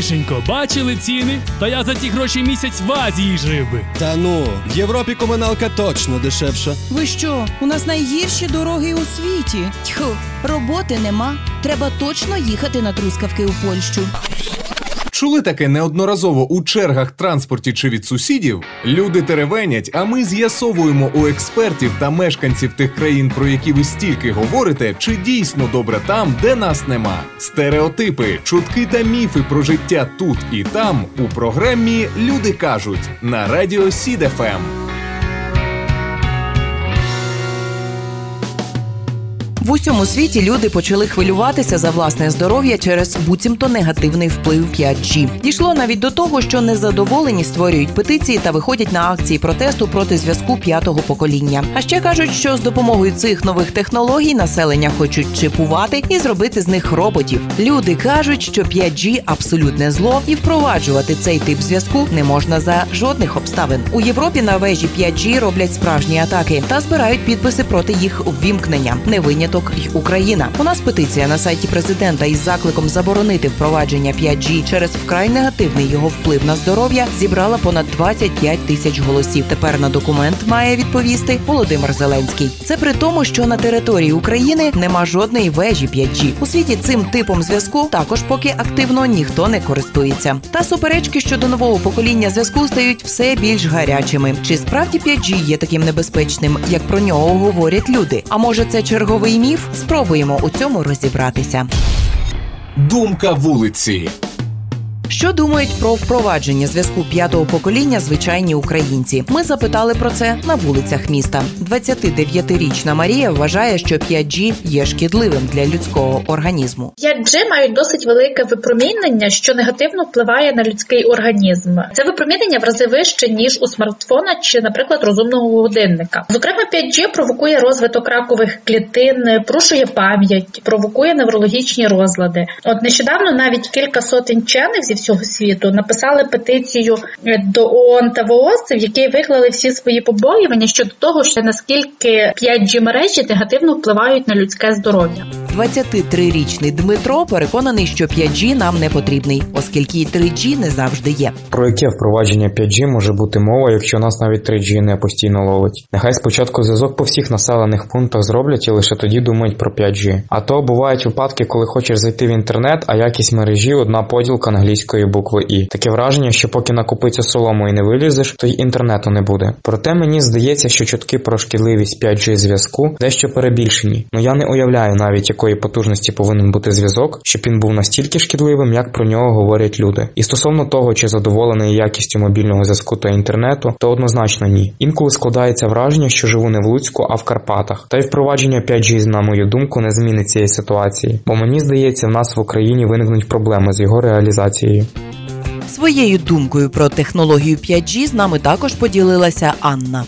Тишенько, бачили ціни? Та я за ті гроші місяць в Азії жив би. Та ну, в Європі комуналка точно дешевша. Ви що? У нас найгірші дороги у світі. Тьху, роботи нема. Треба точно їхати на трускавки у Польщу. Чули таке неодноразово у чергах транспорті чи від сусідів? Люди теревенять, а ми з'ясовуємо у експертів та мешканців тих країн, про які ви стільки говорите, чи дійсно добре там, де нас нема. Стереотипи, чутки та міфи про життя тут і там у програмі Люди кажуть на радіо Ем». В усьому світі люди почали хвилюватися за власне здоров'я через буцімто негативний вплив 5G. Дійшло навіть до того, що незадоволені створюють петиції та виходять на акції протесту проти зв'язку п'ятого покоління. А ще кажуть, що з допомогою цих нових технологій населення хочуть чипувати і зробити з них роботів. Люди кажуть, що 5G – абсолютне зло, і впроваджувати цей тип зв'язку не можна за жодних обставин. У Європі на вежі 5G роблять справжні атаки та збирають підписи проти їх ввімкнення. Не виняток й Україна. У нас петиція на сайті президента із закликом заборонити впровадження 5G через вкрай негативний його вплив на здоров'я зібрала понад 25 тисяч голосів. Тепер на документ має відповісти Володимир Зеленський. Це при тому, що на території України нема жодної вежі 5G. У світі цим типом зв'язку також поки активно ніхто не користується. Та суперечки щодо нового покоління зв'язку стають все більш гарячими. Чи справді 5G є таким небезпечним, як про нього говорять люди? А може це черговий міф? Спробуємо у цьому розібратися. Думка вулиці. Що думають про впровадження зв'язку п'ятого покоління звичайні українці? Ми запитали про це на вулицях міста. 29-річна Марія вважає, що 5G є шкідливим для людського організму. 5G мають досить велике випромінення, що негативно впливає на людський організм. Це випромінення в рази вище ніж у смартфона чи, наприклад, розумного годинника. Зокрема, 5G провокує розвиток ракових клітин, порушує пам'ять, провокує неврологічні розлади. От нещодавно навіть кілька сотень вчених зі всього світу написали петицію до ООН та ВООЗ, в якій виклали всі свої побоювання щодо того, що наскільки 5G мережі негативно впливають на людське здоров'я. 23-річний Дмитро переконаний, що 5G нам не потрібний, оскільки і 3G не завжди є. Про яке впровадження 5G може бути мова, якщо нас навіть 3G не постійно ловить? Нехай спочатку зв'язок по всіх населених пунктах зроблять і лише тоді думають про 5G. А то бувають випадки, коли хочеш зайти в інтернет, а якість мережі одна поділка англійської букви І. Таке враження, що поки накупиться солому і не вилізеш, то й інтернету не буде. Проте мені здається, що чутки про шкідливість 5G зв'язку дещо перебільшені. Ну я не уявляю навіть якої потужності повинен бути зв'язок, щоб він був настільки шкідливим, як про нього говорять люди. І стосовно того, чи задоволений якістю мобільного зв'язку та інтернету, то однозначно ні. Інколи складається враження, що живу не в Луцьку, а в Карпатах. Та й впровадження 5G, на мою думку, не змінить цієї ситуації, бо мені здається, в нас в Україні виникнуть проблеми з його реалізацією. Своєю думкою про технологію 5G з нами також поділилася Анна.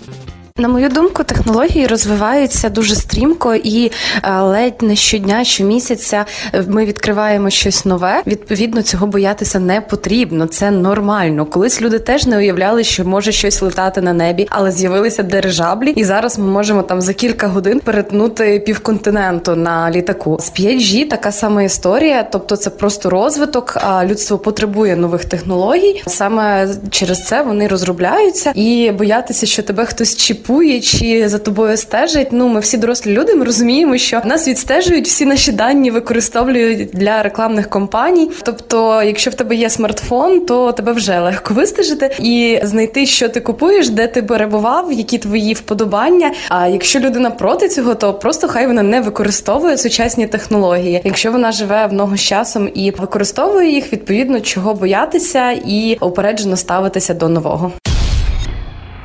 На мою думку, технології розвиваються дуже стрімко, і е, ледь не щодня, щомісяця ми відкриваємо щось нове. Відповідно, цього боятися не потрібно. Це нормально. Колись люди теж не уявляли, що може щось летати на небі, але з'явилися дирижаблі, і зараз ми можемо там за кілька годин перетнути півконтиненту на літаку. З 5G така сама історія, тобто це просто розвиток. А людство потребує нових технологій. Саме через це вони розробляються і боятися, що тебе хтось чіпує чи за тобою стежить. Ну, ми всі дорослі люди. Ми розуміємо, що нас відстежують всі наші дані, використовують для рекламних кампаній. Тобто, якщо в тебе є смартфон, то тебе вже легко вистежити і знайти, що ти купуєш, де ти перебував, які твої вподобання. А якщо людина проти цього, то просто хай вона не використовує сучасні технології. Якщо вона живе в ногу з часом і використовує їх, відповідно чого боятися і упереджено ставитися до нового.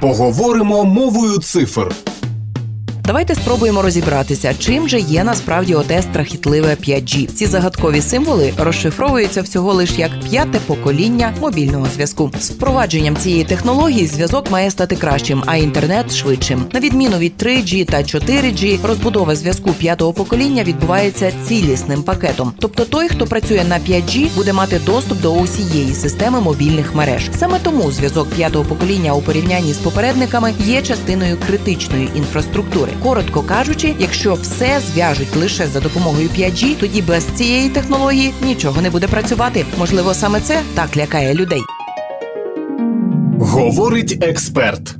Поговоримо мовою цифр. Давайте спробуємо розібратися, чим же є насправді оте страхітливе 5G. Ці загадкові символи розшифровуються всього лиш як п'яте покоління мобільного зв'язку. З впровадженням цієї технології зв'язок має стати кращим, а інтернет швидшим. На відміну від 3G та 4G, розбудова зв'язку п'ятого покоління відбувається цілісним пакетом. Тобто той, хто працює на 5G, буде мати доступ до усієї системи мобільних мереж. Саме тому зв'язок п'ятого покоління у порівнянні з попередниками є частиною критичної інфраструктури. Коротко кажучи, якщо все зв'яжуть лише за допомогою 5G, тоді без цієї технології нічого не буде працювати. Можливо, саме це так лякає людей. Говорить експерт.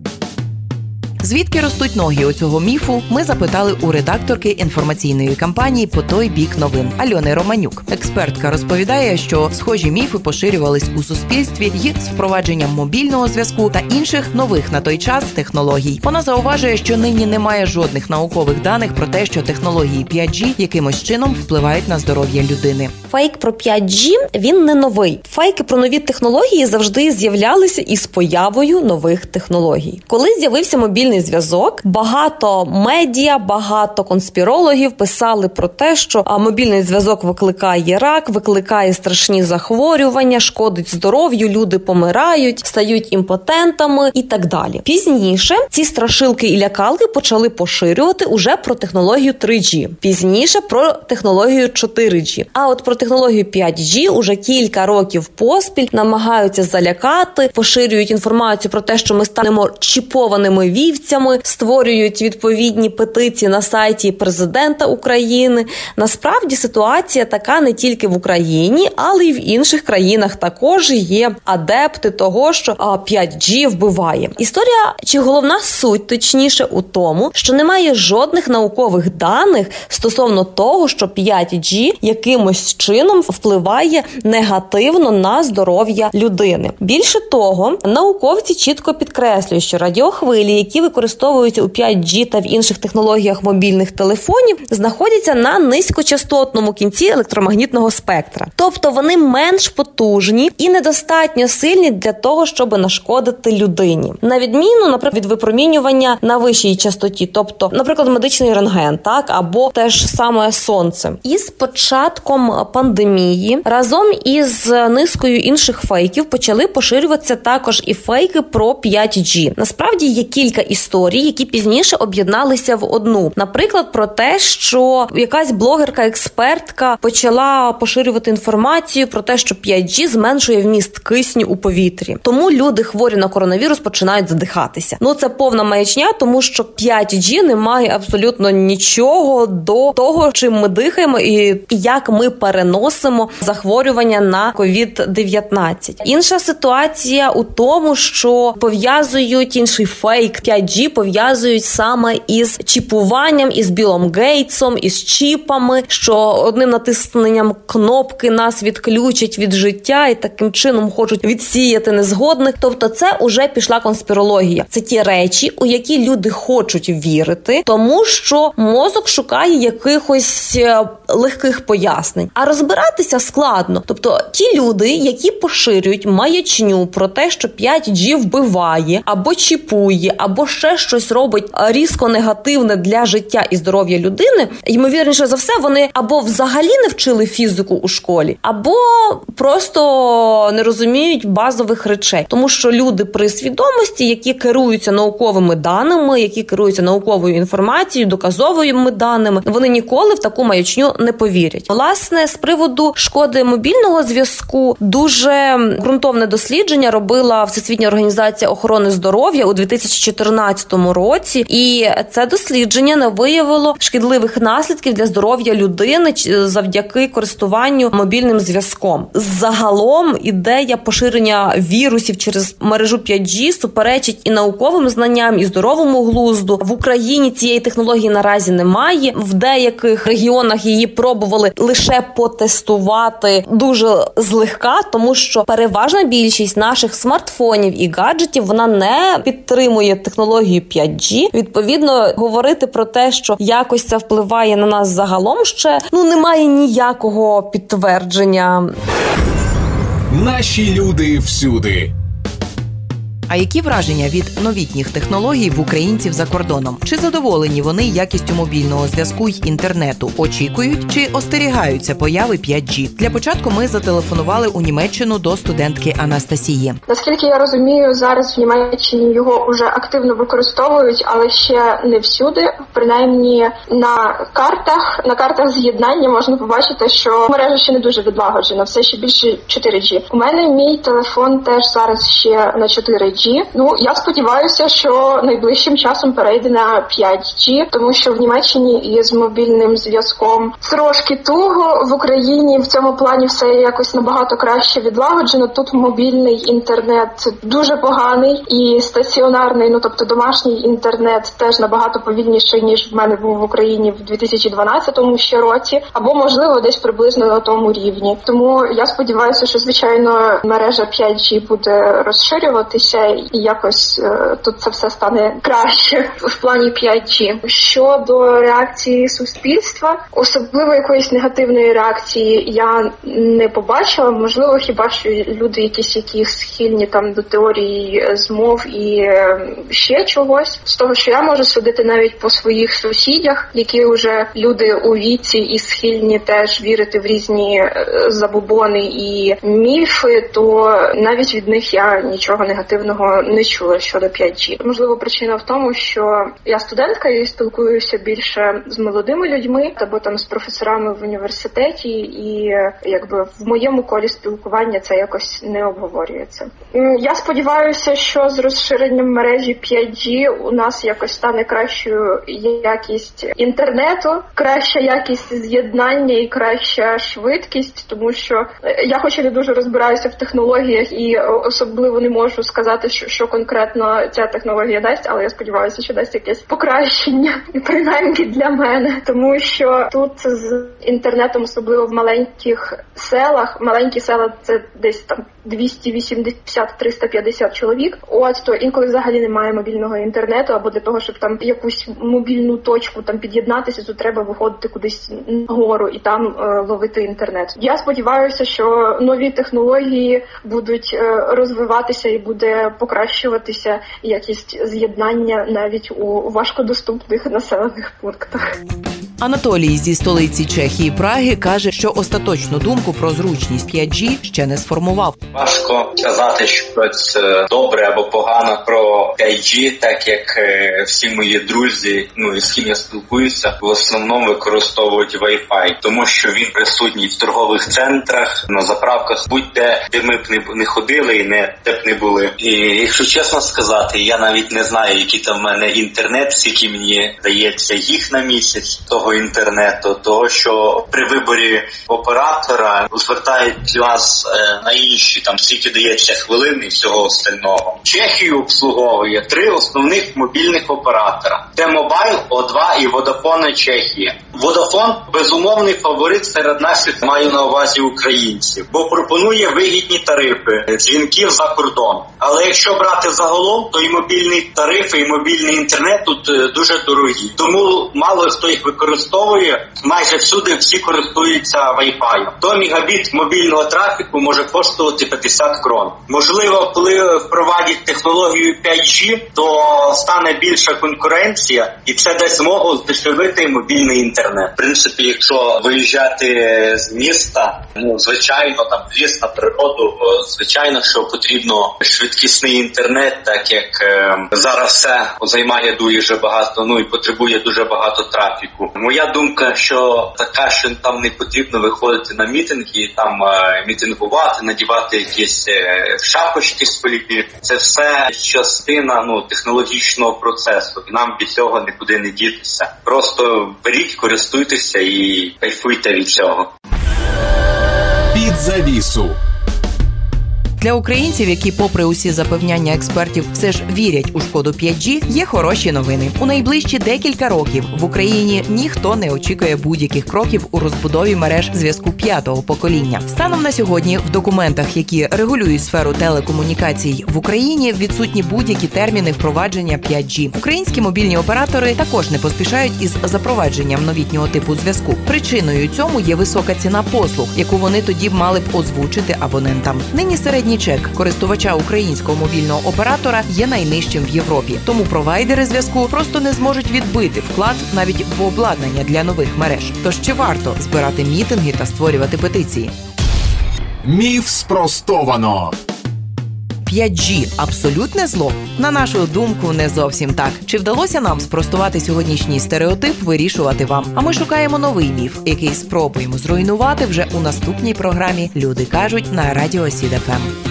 Звідки ростуть ноги у цього міфу? Ми запитали у редакторки інформаційної кампанії по той бік новин Альони Романюк. Експертка розповідає, що схожі міфи поширювались у суспільстві й з впровадженням мобільного зв'язку та інших нових на той час технологій. Вона зауважує, що нині немає жодних наукових даних про те, що технології 5G якимось чином впливають на здоров'я людини. Фейк про 5G він не новий. Фейки про нові технології завжди з'являлися із появою нових технологій. Коли з'явився мобільний зв'язок, багато медіа, багато конспірологів писали про те, що а, мобільний зв'язок викликає рак, викликає страшні захворювання, шкодить здоров'ю, люди помирають, стають імпотентами і так далі. Пізніше ці страшилки і лякалки почали поширювати уже про технологію 3G, пізніше про технологію 4G. А от про технологію 5G уже кілька років поспіль намагаються залякати, поширюють інформацію про те, що ми станемо чіпованими вівцями, створюють відповідні петиції на сайті президента України. Насправді ситуація така не тільки в Україні, але й в інших країнах також є адепти того, що а, 5G вбиває. Історія чи головна суть точніше у тому, що немає жодних наукових даних стосовно того, що 5G якимось чином впливає негативно на здоров'я людини. Більше того, науковці чітко підкреслюють, що радіохвилі, які використовуються у 5G та в інших технологіях мобільних телефонів, знаходяться на низькочастотному кінці електромагнітного спектра, тобто вони менш потужні і недостатньо сильні для того, щоб нашкодити людині, на відміну, наприклад, від випромінювання на вищій частоті, тобто, наприклад, медичний рентген, так або те ж саме сонце, і з початком пандемії разом із низкою інших фейків почали поширюватися також і фейки про 5G. Насправді є кілька історій, які пізніше об'єдналися в одну. Наприклад, про те, що якась блогерка-експертка почала поширювати інформацію про те, що 5G зменшує вміст кисню у повітрі. Тому люди хворі на коронавірус починають задихатися. Ну це повна маячня, тому що 5G не має абсолютно нічого до того, чим ми дихаємо, і як ми переносимо захворювання на COVID-19. Інша ситуація у тому, що пов'язують інший фейк 5G пов'язують саме із чіпуванням, із Білом Гейтсом, із чіпами, що одним натисненням кнопки нас відключать від життя і таким чином хочуть відсіяти незгодних. Тобто, це уже пішла конспірологія. Це ті речі, у які люди хочуть вірити, тому що мозок шукає якихось е, легких пояснень. А розбиратися складно. Тобто, ті люди, які поширюють маячню про те, що 5G вбиває або чіпує, або ще щось робить різко негативне для життя і здоров'я людини, ймовірніше за все, вони або взагалі не вчили фізику у школі, або просто не розуміють базових речей, тому що люди при свідомості, які керуються науковими даними, які керуються науковою інформацією, доказовими даними, вони ніколи в таку маячню не повірять. Власне, з приводу шкоди мобільного зв'язку дуже ґрунтовне дослідження робила Всесвітня організація охорони здоров'я у 2014 році, і це дослідження не виявило шкідливих наслідків для здоров'я людини завдяки користуванню мобільним зв'язком. Загалом ідея поширення вірусів через мережу 5G суперечить і науковим знанням, і здоровому глузду в Україні цієї технології наразі немає. В деяких регіонах її пробували лише потестувати дуже злегка, тому що переважна більшість наших смартфонів і гаджетів вона не підтримує технологію 5G. Відповідно, говорити про те, що якось це впливає на нас загалом, ще ну немає ніякого підтвердження. Наші люди всюди. А які враження від новітніх технологій в українців за кордоном? Чи задоволені вони якістю мобільного зв'язку й інтернету? Очікують чи остерігаються появи 5G? Для початку ми зателефонували у Німеччину до студентки Анастасії. Наскільки я розумію, зараз в Німеччині його вже активно використовують, але ще не всюди. Принаймні на картах на картах з'єднання можна побачити, що мережа ще не дуже відлагоджена, все ще більше 4G. У мене мій телефон теж зараз ще на 4G. 5G. Ну я сподіваюся, що найближчим часом перейде на 5G, тому що в Німеччині із мобільним зв'язком трошки туго в Україні в цьому плані все якось набагато краще відлагоджено. Тут мобільний інтернет дуже поганий і стаціонарний, ну тобто домашній інтернет теж набагато повільніший ніж в мене був в Україні в 2012 ще році, або можливо десь приблизно на тому рівні. Тому я сподіваюся, що звичайно мережа 5G буде розширюватися і якось е, тут це все стане краще в плані 5G. Щодо реакції суспільства, особливо якоїсь негативної реакції я не побачила. Можливо, хіба що люди, якісь які схильні там до теорії змов і е, ще чогось з того, що я можу судити навіть по своїх сусідях, які вже люди у віці і схильні теж вірити в різні е, забобони і міфи, то навіть від них я нічого негативного не чула щодо 5G. Можливо, причина в тому, що я студентка і спілкуюся більше з молодими людьми або там з професорами в університеті, і якби в моєму колі спілкування це якось не обговорюється. Я сподіваюся, що з розширенням мережі 5G у нас якось стане кращою якість інтернету, краща якість з'єднання і краща швидкість, тому що е, я, хоч і не дуже розбираюся в технологіях і особливо не можу сказати, що, що конкретно ця технологія дасть, але я сподіваюся, що дасть якесь покращення, принаймні для мене, тому що тут з інтернетом, особливо в маленьких селах, маленькі села це десь там 280-350 чоловік. От то інколи взагалі немає мобільного інтернету, або для того, щоб там якусь мобільну точку там під'єднатися, то треба виходити кудись нагору і там е, ловити інтернет. Я сподіваюся, що нові технології будуть е, розвиватися і буде покращуватися якість з'єднання навіть у важкодоступних населених пунктах. Анатолій зі столиці Чехії Праги каже, що остаточну думку про зручність 5G ще не сформував. Важко сказати щось е, добре або погано про 5G, так як е, всі мої друзі, ну і з ким я спілкуюся, в основному використовують Wi-Fi, тому що він присутній в торгових центрах, на заправках, будь-де де ми б не, не ходили і не де б не були. І якщо чесно сказати, я навіть не знаю, який там в мене інтернет, скільки мені дається їх на місяць того інтернету, того що при виборі оператора звертають вас е, на інші там скільки дається хвилин і всього остального. Чехію обслуговує три основних мобільних оператора: T-Mobile, O2 і Vodafone Чехія. Vodafone – безумовний фаворит серед наших маю на увазі українців, бо пропонує вигідні тарифи дзвінків за кордон. Але якщо брати загалом, то і мобільні тарифи, і мобільний інтернет тут е, дуже дорогі. Тому мало хто їх використовує. Майже всюди всі користуються Wi-Fi. То мегабіт мобільного трафіку може коштувати 50 крон. Можливо, коли впровадять технологію 5G, то стане більша конкуренція, і це дасть змогу здешевити мобільний інтернет. В принципі, якщо виїжджати з міста, ну звичайно, там ліс на природу, звичайно, що потрібно швидкісний інтернет, так як е, зараз все займає дуже багато, ну і потребує дуже багато трафіку. Моя думка, що така, що там не потрібно виходити на мітинги, там е, мітингувати, надівати якісь е, шапочки свої. Це все частина ну технологічного процесу. Нам від цього нікуди не дітися. Просто беріть, користуйтеся і кайфуйте від цього. Під завісу. Для українців, які, попри усі запевняння експертів, все ж вірять у шкоду 5G, є хороші новини. У найближчі декілька років в Україні ніхто не очікує будь-яких кроків у розбудові мереж зв'язку п'ятого покоління. Станом на сьогодні в документах, які регулюють сферу телекомунікацій в Україні, відсутні будь-які терміни впровадження 5G. Українські мобільні оператори також не поспішають із запровадженням новітнього типу зв'язку. Причиною цьому є висока ціна послуг, яку вони тоді б мали б озвучити абонентам. Нині середній чек користувача українського мобільного оператора є найнижчим в Європі. Тому провайдери зв'язку просто не зможуть відбити вклад навіть в обладнання для нових мереж. Тож чи варто збирати мітинги та створювати петиції? Міф спростовано. 5G – абсолютне зло? На нашу думку, не зовсім так. Чи вдалося нам спростувати сьогоднішній стереотип, вирішувати вам? А ми шукаємо новий міф, який спробуємо зруйнувати вже у наступній програмі. Люди кажуть на радіо СІДФМ.